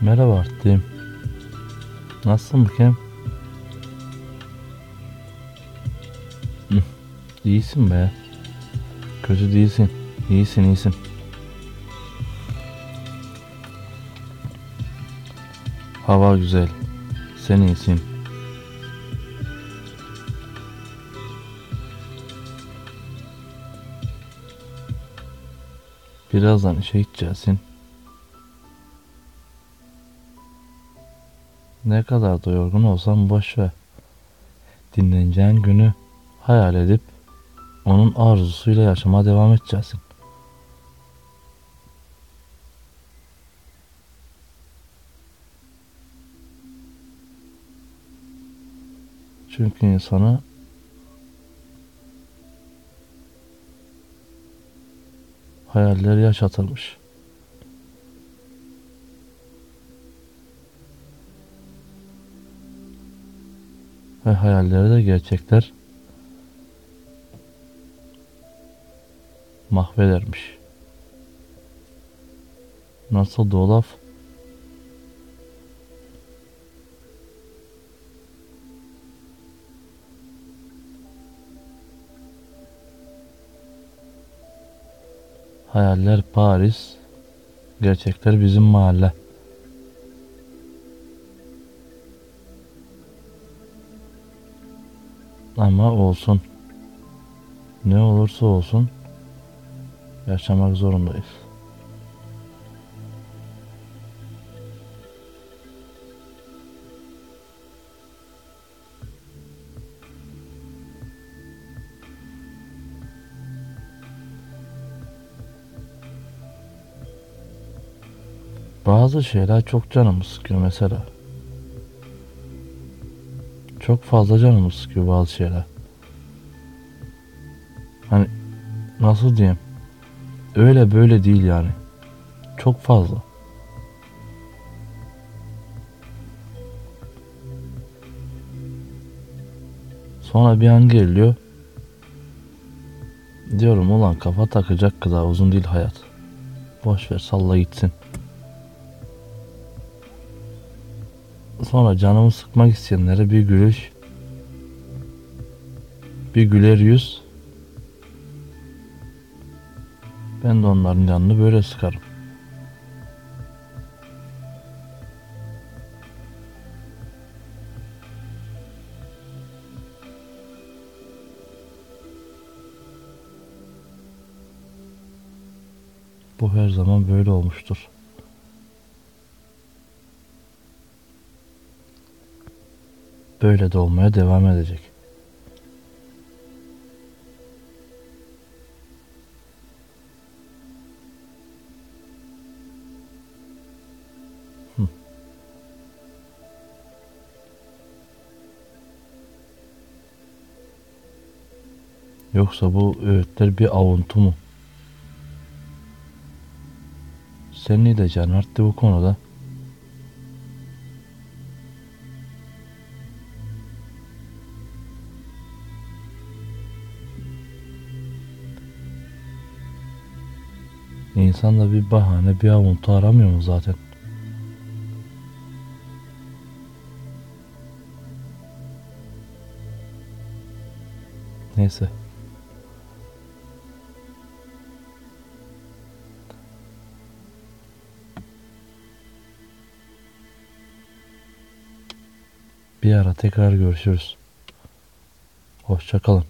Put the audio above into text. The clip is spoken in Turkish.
Merhaba Arttim. Nasılsın? Hı, İyisin be. Kötü değilsin. İyisin iyisin. Hava güzel. Sen iyisin. Birazdan işe gideceksin. Ne kadar da yorgun olsan boş ver. Dinleneceğin günü hayal edip onun arzusuyla yaşama devam edeceksin. Çünkü insana hayaller yaşatılmış. Ve hayalleri de gerçekler mahvedermiş. Nasıl o laf? Hayaller Paris, gerçekler bizim mahalle. Ama olsun. Ne olursa olsun yaşamak zorundayız. Bazı şeyler çok canımı sıkıyor mesela. Çok fazla canımı sıkıyor bazı şeyler. Hani nasıl diyeyim? Öyle böyle değil yani. Çok fazla. Sonra bir an geliyor. Diyorum ulan kafa takacak kadar uzun değil hayat. Boş ver salla gitsin. Sonra canımı sıkmak isteyenlere bir gülüş, bir güler yüz. Ben de onların canını böyle sıkarım. Bu her zaman böyle olmuştur. Böyle de olmaya devam edecek. Yoksa bu öğütler bir avuntu mu? Sen ne diyeceksin arttı bu konuda? İnsan da bir bahane, bir avuntu aramıyor mu zaten? Neyse. Bir ara tekrar görüşürüz. Hoşça kalın.